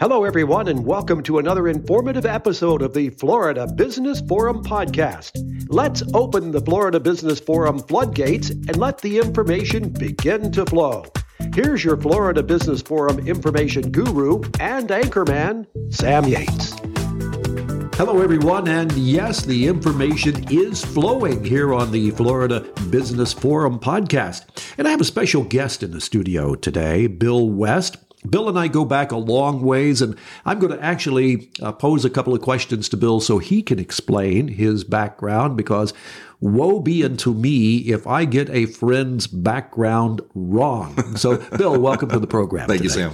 Hello, everyone, and welcome to another informative episode of the Florida Business Forum podcast. Let's open the Florida Business Forum floodgates and let the information begin to flow. Here's your Florida Business Forum information guru and anchorman, Sam Yates. Hello, everyone, and yes, the information is flowing here on the Florida Business Forum podcast. And I have a special guest in the studio today, Bill West. Bill and I go back a long ways, and I'm going to actually uh, pose a couple of questions to Bill so he can explain his background because woe be unto me if I get a friend's background wrong. So, Bill, welcome to the program. Thank today. you, Sam.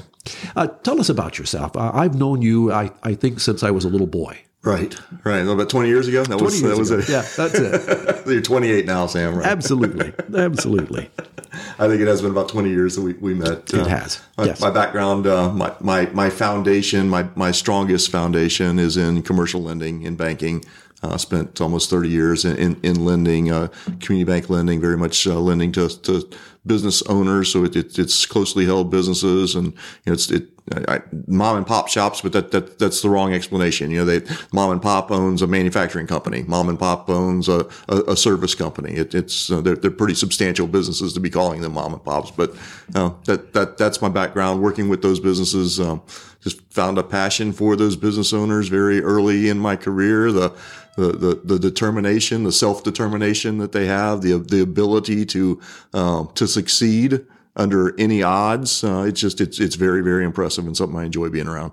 Uh, tell us about yourself. Uh, I've known you, I, I think, since I was a little boy. Right, right. About twenty years ago. That 20 was that was ago. it. Yeah, that's it. You're 28 now, Sam. Right. Absolutely. Absolutely. I think it has been about 20 years that we, we met. It has, My, yes. my background, uh, my, my my foundation, my my strongest foundation is in commercial lending in banking. Uh, spent almost 30 years in, in, in lending, uh, community bank lending, very much uh, lending to, to business owners. So it, it, it's closely held businesses and you know, it's, it, Mom and pop shops, but that, that, that's the wrong explanation. You know, they, mom and pop owns a manufacturing company. Mom and pop owns a, a, a service company. It, it's, uh, they're, they're pretty substantial businesses to be calling them mom and pops, but, uh, that, that, that's my background working with those businesses. Um, just found a passion for those business owners very early in my career. The, the, the, the determination, the self determination that they have, the the ability to um, to succeed under any odds. Uh, it's just it's it's very very impressive and something I enjoy being around.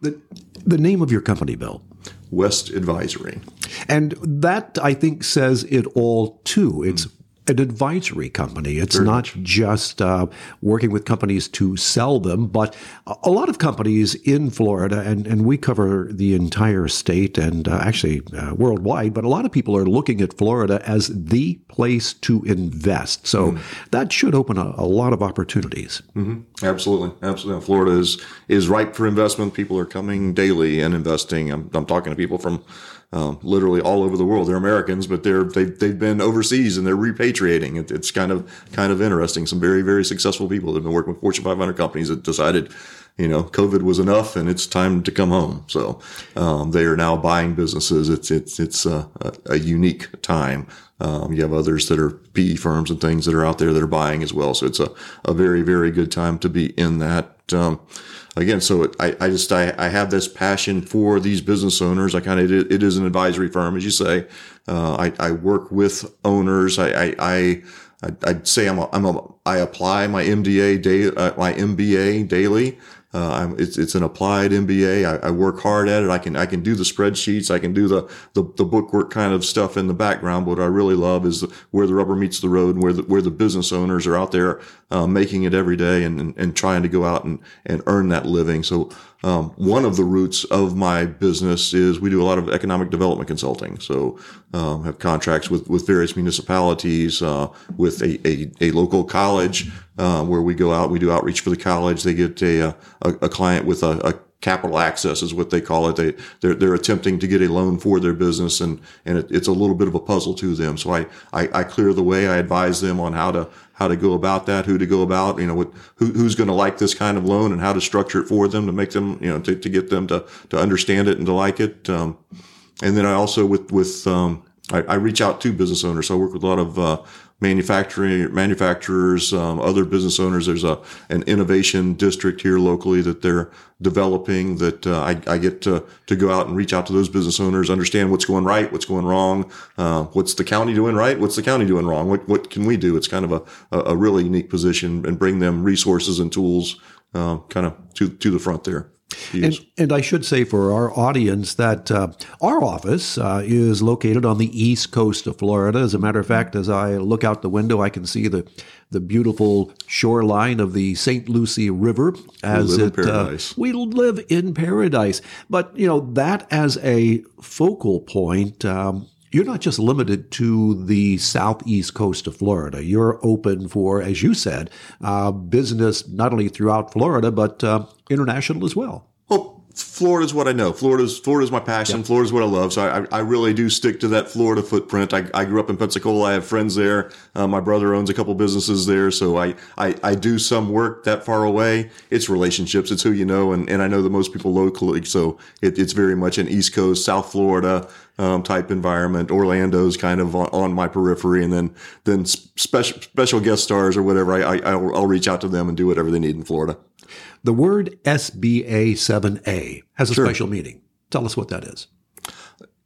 The, the name of your company, Bill. West Advisory. And that, I think, says it all too. It's an advisory company. It's not just uh, working with companies to sell them, but a- lot of companies in Florida, and, and we cover the entire state and uh, actually uh, worldwide, but a lot of people are looking at Florida as the place to invest. So that should open a, a lot of opportunities. Absolutely, absolutely. Florida is is ripe for investment. People are coming daily and investing. I'm, I'm talking to people from um, literally all over the world. They're Americans, but they're they've, they've been overseas and they're repatriating. It, it's kind of kind of interesting. Some very very successful people that have been working with Fortune 500 companies that decided, you know, COVID was enough and it's time to come home. So um, they are now buying businesses. It's it's it's a, a, unique time. Um, you have others that are PE firms and things that are out there that are buying as well. So it's a, a very, very good time to be in that. Um, again, so it, I, I just, I, I have this passion for these business owners. I kind of, it, it is an advisory firm, as you say. Uh, I, I work with owners. I, I, I I'd- say I'm a, I'm a, I apply my MDA day, uh, my MBA daily. Uh, it's, it's an applied MBA. I, I work hard at it. I can, I can do the spreadsheets. I can do the, the, the bookwork kind of stuff in the background. But what I really love is where the rubber meets the road and where the, where the business owners are out there, uh, making it every day and, and, and trying to go out and, and earn that living. So, um, one of the roots of my business is we do a lot of economic development consulting. So, um, have contracts with, with various municipalities, uh, with a, a, a local college, uh, where we go out, we do outreach for the college. They get a, a, a client with a, a capital access is what they call it. They, they're, they're attempting to get a loan for their business and, and it, it's a little bit of a puzzle to them. So I, I, I clear the way. I advise them on how to, how to go about that, who to go about, you know, what, who, who's going to like this kind of loan and how to structure it for them to make them, you know, to, to get them to, to understand it and to like it. Um, and then I also with, with, um, I, I reach out to business owners. So I work with a lot of, uh, manufacturing manufacturers, um, other business owners. There's a an innovation district here locally that they're developing. That uh, I, I get to to go out and reach out to those business owners, understand what's going right, what's going wrong, uh, what's the county doing right, what's the county doing wrong, what what can we do? It's kind of a a really unique position and bring them resources and tools, uh, kind of to to the front there. And, and I should say for our audience that uh, our office uh, is located on the east coast of Florida. As a matter of fact, as I look out the window, I can see the the beautiful shoreline of the St. Lucie River. As live in it, uh, we live in paradise. But you know that as a focal point. Um, you're not just limited to the southeast coast of Florida. You're open for, as you said, uh, business not only throughout Florida but uh, international as well. Florida's what I know. Florida's Florida's my passion. Yep. Florida's what I love. So I, I really do stick to that Florida footprint. I, I grew up in Pensacola. I have friends there. Uh, my brother owns a couple businesses there. So I, I, I do some work that far away. It's relationships. It's who you know. And, and I know the most people locally. So it, it's very much an East Coast, South Florida um, type environment. Orlando's kind of on, on, my periphery. And then, then special, special guest stars or whatever, I, I, I'll, I'll reach out to them and do whatever they need in Florida. The word SBA 7A has a sure. special meaning. Tell us what that is.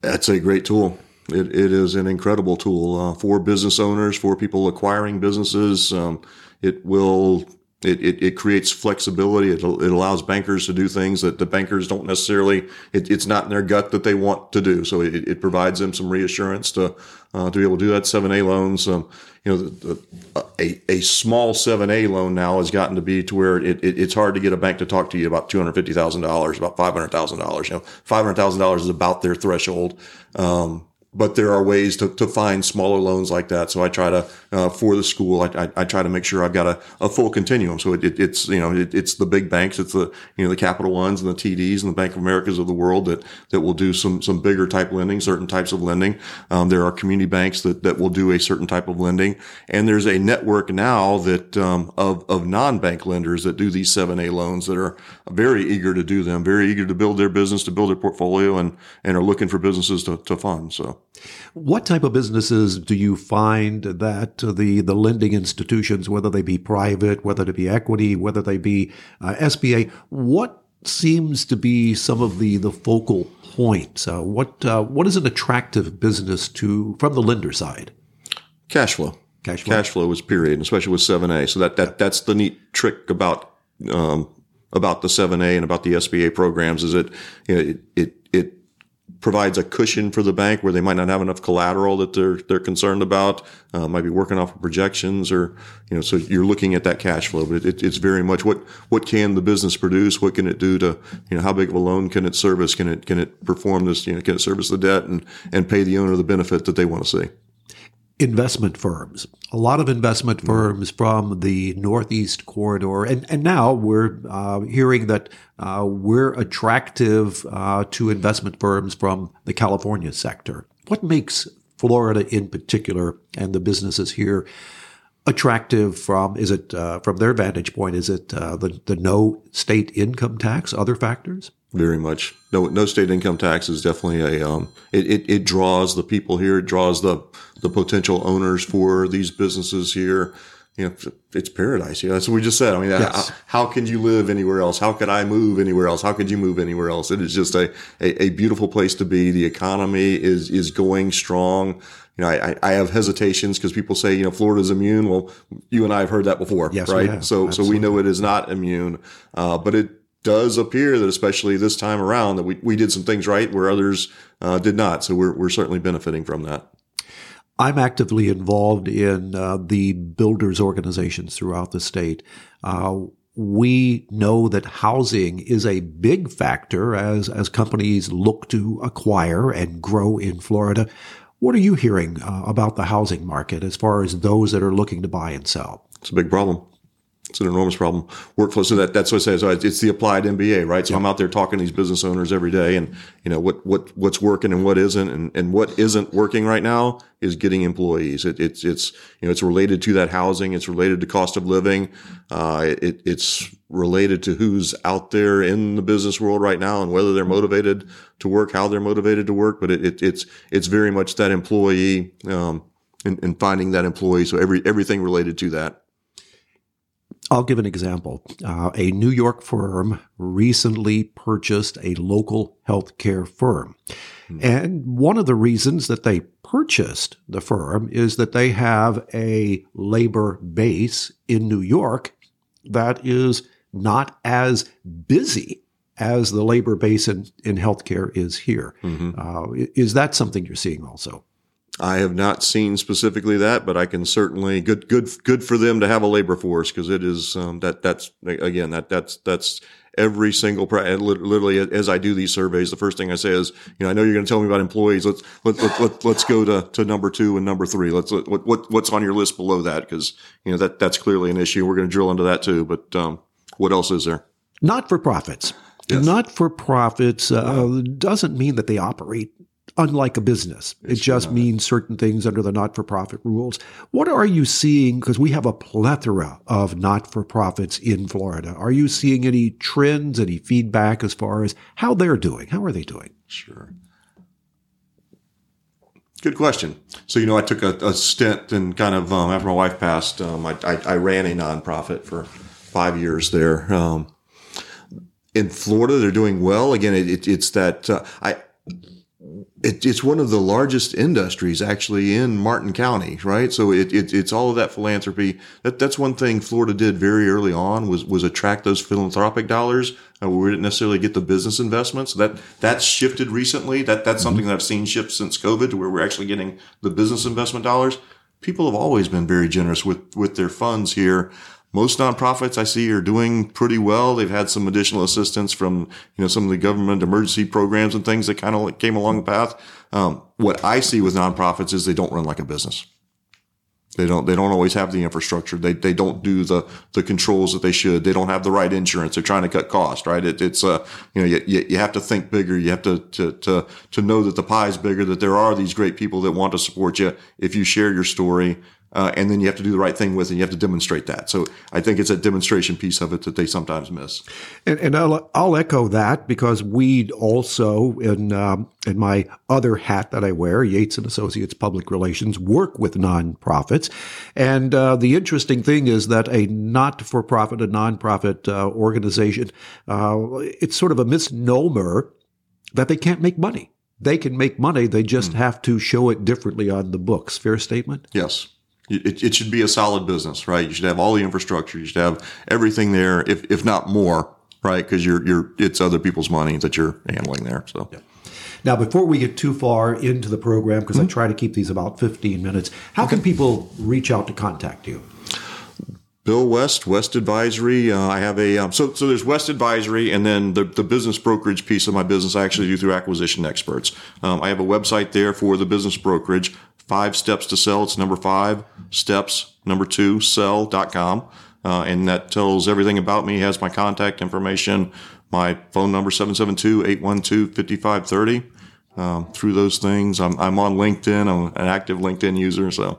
That's a great tool. It, it is an incredible tool uh, for business owners, for people acquiring businesses. Um, it will it, it, it, creates flexibility. It, it allows bankers to do things that the bankers don't necessarily, it, it's not in their gut that they want to do. So it, it provides them some reassurance to, uh, to be able to do that 7A loans. Um, you know, the, the, a, a small 7A loan now has gotten to be to where it, it's hard to get a bank to talk to you about $250,000, about $500,000. You know, $500,000 is about their threshold. Um, but there are ways to, to find smaller loans like that. So I try to, uh, for the school, I, I, I, try to make sure I've got a, a full continuum. So it, it, it's, you know, it, it's the big banks, it's the, you know, the Capital Ones and the TDs and the Bank of Americas of the world that, that will do some, some bigger type lending, certain types of lending. Um, there are community banks that, that will do a certain type of lending. And there's a network now that, um, of, of non-bank lenders that do these 7A loans that are very eager to do them, very eager to build their business, to build their portfolio and, and are looking for businesses to, to fund. So. What type of businesses do you find that the, the lending institutions, whether they be private, whether they be equity, whether they be uh, SBA, what seems to be some of the, the focal points? Uh, what, uh, what is an attractive business to from the lender side? Cash flow. Cash flow. Cash flow is period, especially with 7A. So that, that that's the neat trick about um, about the 7A and about the SBA programs is it, you know, it, it, it provides a cushion for the bank where they might not have enough collateral that they're they're concerned about. Uh, might be working off of projections, or you know, so you're looking at that cash flow. But it, it's very much what what can the business produce? What can it do to you know how big of a loan can it service? Can it can it perform this? You know, can it service the debt and and pay the owner the benefit that they want to see? Investment firms, a lot of investment firms from the Northeast corridor. And, and now we're uh, hearing that uh, we're attractive uh, to investment firms from the California sector. What makes Florida in particular and the businesses here attractive from, is it uh, from their vantage point, is it uh, the, the no state income tax, other factors? Very much. No, no state income tax is definitely a, um, it, it, it, draws the people here. It draws the, the potential owners for these businesses here. You know, it's paradise. Yeah, that's what we just said. I mean, yes. how, how, can you live anywhere else? How could I move anywhere else? How could you move anywhere else? It is just a, a, a beautiful place to be. The economy is, is going strong. You know, I, I have hesitations because people say, you know, Florida's immune. Well, you and I have heard that before, yes, right? So, Absolutely. so we know it is not immune. Uh, but it, does appear that especially this time around that we, we did some things right where others uh, did not. So we're, we're certainly benefiting from that. I'm actively involved in uh, the builders organizations throughout the state. Uh, we know that housing is a big factor as, as companies look to acquire and grow in Florida. What are you hearing uh, about the housing market as far as those that are looking to buy and sell? It's a big problem. It's an enormous problem. Workflow. So that, that's what I say. So it's the applied MBA, right? So I'm out there talking to these business owners every day and, you know, what, what, what's working and what isn't. And, and what isn't working right now is getting employees. It, it's, it's, you know, it's related to that housing. It's related to cost of living. Uh, it, it's related to who's out there in the business world right now and whether they're motivated to work, how they're motivated to work. But it, it it's, it's very much that employee, um, and, and finding that employee. So every, everything related to that. I'll give an example. Uh, a New York firm recently purchased a local healthcare firm. Hmm. And one of the reasons that they purchased the firm is that they have a labor base in New York that is not as busy as the labor base in, in healthcare is here. Mm-hmm. Uh, is that something you're seeing also? I have not seen specifically that, but I can certainly good good good for them to have a labor force because it is um, that that's again that that's that's every single literally as I do these surveys, the first thing I say is, you know, I know you're going to tell me about employees. Let's let, let, let, let's go to, to number two and number three. Let's what, what what's on your list below that because you know that that's clearly an issue. We're going to drill into that too. But um, what else is there? Not for profits. Yes. Not for profits uh, doesn't mean that they operate unlike a business. It's it just not. means certain things under the not for profit rules. What are you seeing? Because we have a plethora of not for profits in Florida. Are you seeing any trends, any feedback as far as how they're doing? How are they doing? Sure. Good question. So, you know, I took a, a stint and kind of, um, after my wife passed, um, I, I, I, ran a nonprofit for five years there. Um, in Florida, they're doing well. Again, it, it, it's that uh, I, it, it's one of the largest industries actually in Martin County, right? So it, it, it's all of that philanthropy. That, that's one thing Florida did very early on was, was attract those philanthropic dollars. Uh, we didn't necessarily get the business investments. That, that's shifted recently. That, that's something that I've seen shift since COVID to where we're actually getting the business investment dollars. People have always been very generous with, with their funds here most nonprofits I see are doing pretty well. They've had some additional assistance from, you know, some of the government emergency programs and things that kind of came along the path. Um, what I see with nonprofits is they don't run like a business. They don't, they don't always have the infrastructure. They, they don't do the, the controls that they should. They don't have the right insurance. They're trying to cut cost, right? It, it's, uh, you know, you, you have to think bigger. You have to, to, to, to know that the pie is bigger, that there are these great people that want to support you if you share your story uh, and then you have to do the right thing with it. And you have to demonstrate that. So I think it's a demonstration piece of it that they sometimes miss. And, and I'll, I'll, echo that because we also, in um, in my other hat that I wear, Yates and Associates Public Relations, work with nonprofits. And uh, the interesting thing is that a not-for-profit, a nonprofit uh, organization, uh, it's sort of a misnomer that they can't make money. They can make money. They just mm. have to show it differently on the books. Fair statement? Yes. It, it should be a solid business, right? You should have all the infrastructure. You should have everything there, if, if not more, right? Because you're, you're, it's other people's money that you're handling there. So. Yeah. Now, before we get too far into the program, because mm-hmm. I try to keep these about 15 minutes, how okay. can people reach out to contact you? Bill West, West Advisory. Uh, I have a um, so so there's West Advisory, and then the the business brokerage piece of my business I actually do through Acquisition Experts. Um, I have a website there for the business brokerage, five steps to sell. It's number five steps, number two, sell.com. Uh, and that tells everything about me, has my contact information, my phone number, 772-812-5530. Um, through those things, I'm, I'm on LinkedIn. I'm an active LinkedIn user. So,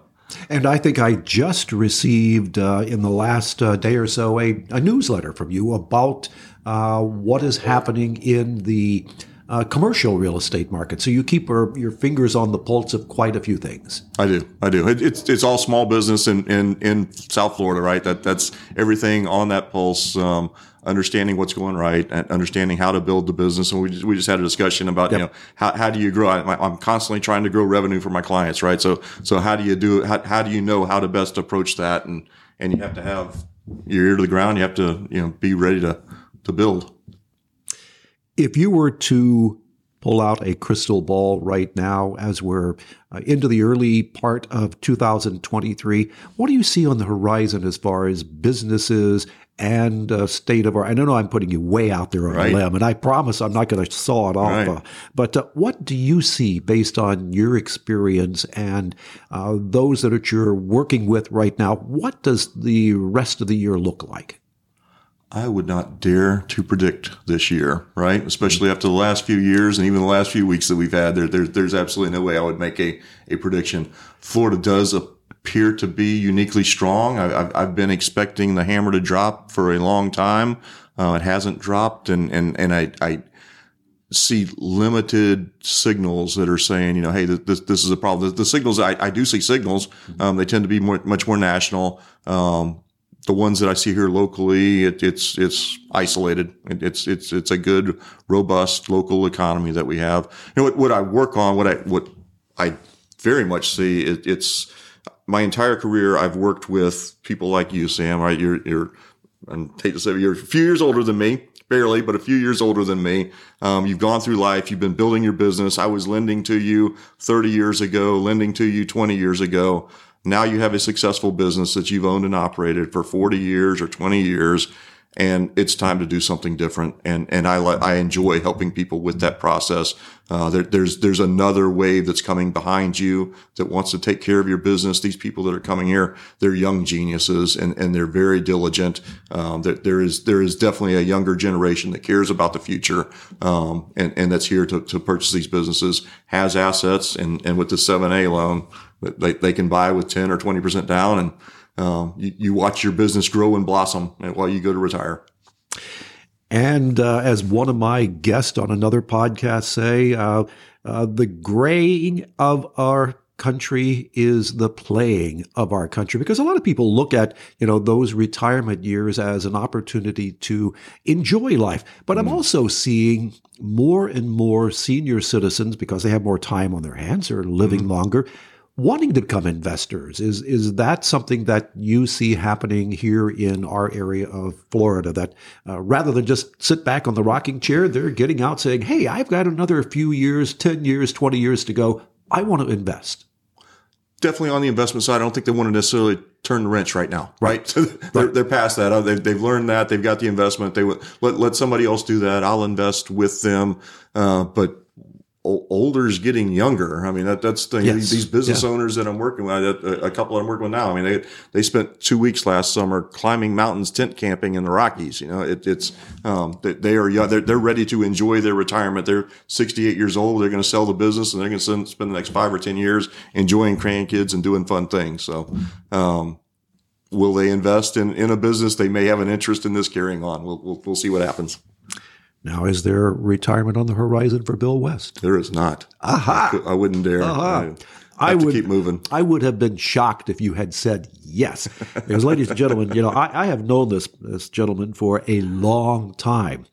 and I think I just received uh, in the last uh, day or so a, a, newsletter from you about uh, what is happening in the uh, commercial real estate market. So you keep your, your, fingers on the pulse of quite a few things. I do. I do. It, it's it's all small business in, in, in South Florida, right? That that's everything on that pulse. Um, understanding what's going right and understanding how to build the business. And we just, we just had a discussion about, yep. you know, how, how do you grow? I, am constantly trying to grow revenue for my clients, right? So, so how do you do it? How, how do you know how to best approach that? And, and you have to have your ear to the ground. You have to, you know, be ready to, to build. If you were to pull out a crystal ball right now as we're uh, into the early part of 2023, what do you see on the horizon as far as businesses and uh, state of our? I know I'm putting you way out there on right. a limb, and I promise I'm not going to saw it off. Right. Uh, but uh, what do you see based on your experience and uh, those that you're working with right now? What does the rest of the year look like? I would not dare to predict this year, right? Especially after the last few years and even the last few weeks that we've had. There, there there's absolutely no way I would make a, a prediction. Florida does appear to be uniquely strong. I, have I've been expecting the hammer to drop for a long time. Uh, it hasn't dropped, and and and I, I see limited signals that are saying, you know, hey, this this is a problem. The, the signals I, I do see signals. Um, they tend to be more, much more national. Um, the ones that I see here locally, it, it's it's isolated. It, it's it's it's a good, robust local economy that we have. What, what I work on, what I what I very much see, it, it's my entire career. I've worked with people like you, Sam. Right, you're you're I hate to say you're a few years older than me, barely, but a few years older than me. Um, you've gone through life. You've been building your business. I was lending to you 30 years ago, lending to you 20 years ago. Now you have a successful business that you've owned and operated for 40 years or 20 years. and it's time to do something different. And and I I enjoy helping people with that process. Uh, there, there's there's another wave that's coming behind you that wants to take care of your business. These people that are coming here, they're young geniuses and, and they're very diligent. Um, that there is there is definitely a younger generation that cares about the future um, and and that's here to, to purchase these businesses, has assets, and and with the seven A loan, they they can buy with ten or twenty percent down and um, you, you, watch your business grow and blossom while you go to retire. And uh, as one of my guests on another podcast say, uh, uh, the graying of our country is the playing of our country because a lot of people look at you know those retirement years as an opportunity to enjoy life but i'm mm. also seeing more and more senior citizens because they have more time on their hands or living mm. longer wanting to become investors. Is is that something that you see happening here in our area of Florida? That uh, rather than just sit back on the rocking chair, they're getting out saying, "Hey, I've got another few years, ten years, twenty years to go. I want to invest." Definitely on the investment side, I don't think they want to necessarily turn the wrench right now. Right, they're, they're past that. Uh, they've, they've learned that. They've got the investment. They would let let somebody else do that. I'll invest with them. Uh, but older is getting younger. I mean, that, that's the yes. these business yeah. owners that I'm working with, a couple I'm working with now. I mean, they, they spent two weeks last summer climbing mountains, tent camping in the Rockies. You know, it, it's, um, they, they are, they're, they're ready to enjoy their retirement. They're 68 years old. They're going to sell the business and they're going to spend the next five or 10 years enjoying grandkids and doing fun things. So, um, will they invest in, in a business? They may have an interest in this carrying on. We'll, we'll, we'll see what happens. Now, is there retirement on the horizon for Bill West? There is not. Aha! I, I wouldn't dare. Aha. I, I would keep moving. I would have been shocked if you had said yes. Because, ladies and gentlemen, you know I, I have known this this gentleman for a long time.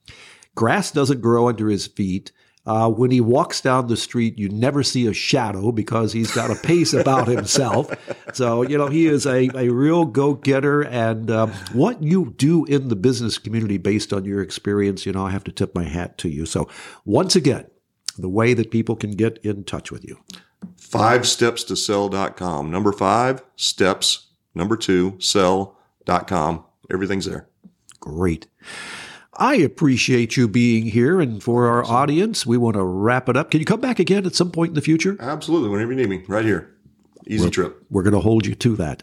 Grass doesn't grow under his feet. Uh, when he walks down the street, you never see a shadow because he's got a pace about himself. So, you know, he is a, a real go getter. And um, what you do in the business community based on your experience, you know, I have to tip my hat to you. So, once again, the way that people can get in touch with you. Five steps to sell.com. Number five, steps. Number two, sell.com. Everything's there. Great. I appreciate you being here. And for our audience, we want to wrap it up. Can you come back again at some point in the future? Absolutely. Whenever you need me, right here. Easy we're, trip. We're going to hold you to that.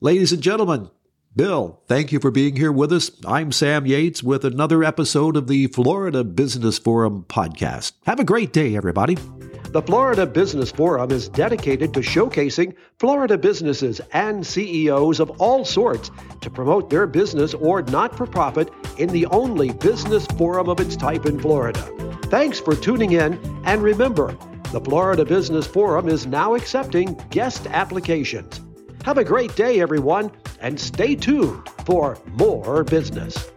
Ladies and gentlemen, Bill, thank you for being here with us. I'm Sam Yates with another episode of the Florida Business Forum podcast. Have a great day, everybody. The Florida Business Forum is dedicated to showcasing Florida businesses and CEOs of all sorts to promote their business or not for profit in the only business forum of its type in Florida. Thanks for tuning in, and remember, the Florida Business Forum is now accepting guest applications. Have a great day, everyone, and stay tuned for more business.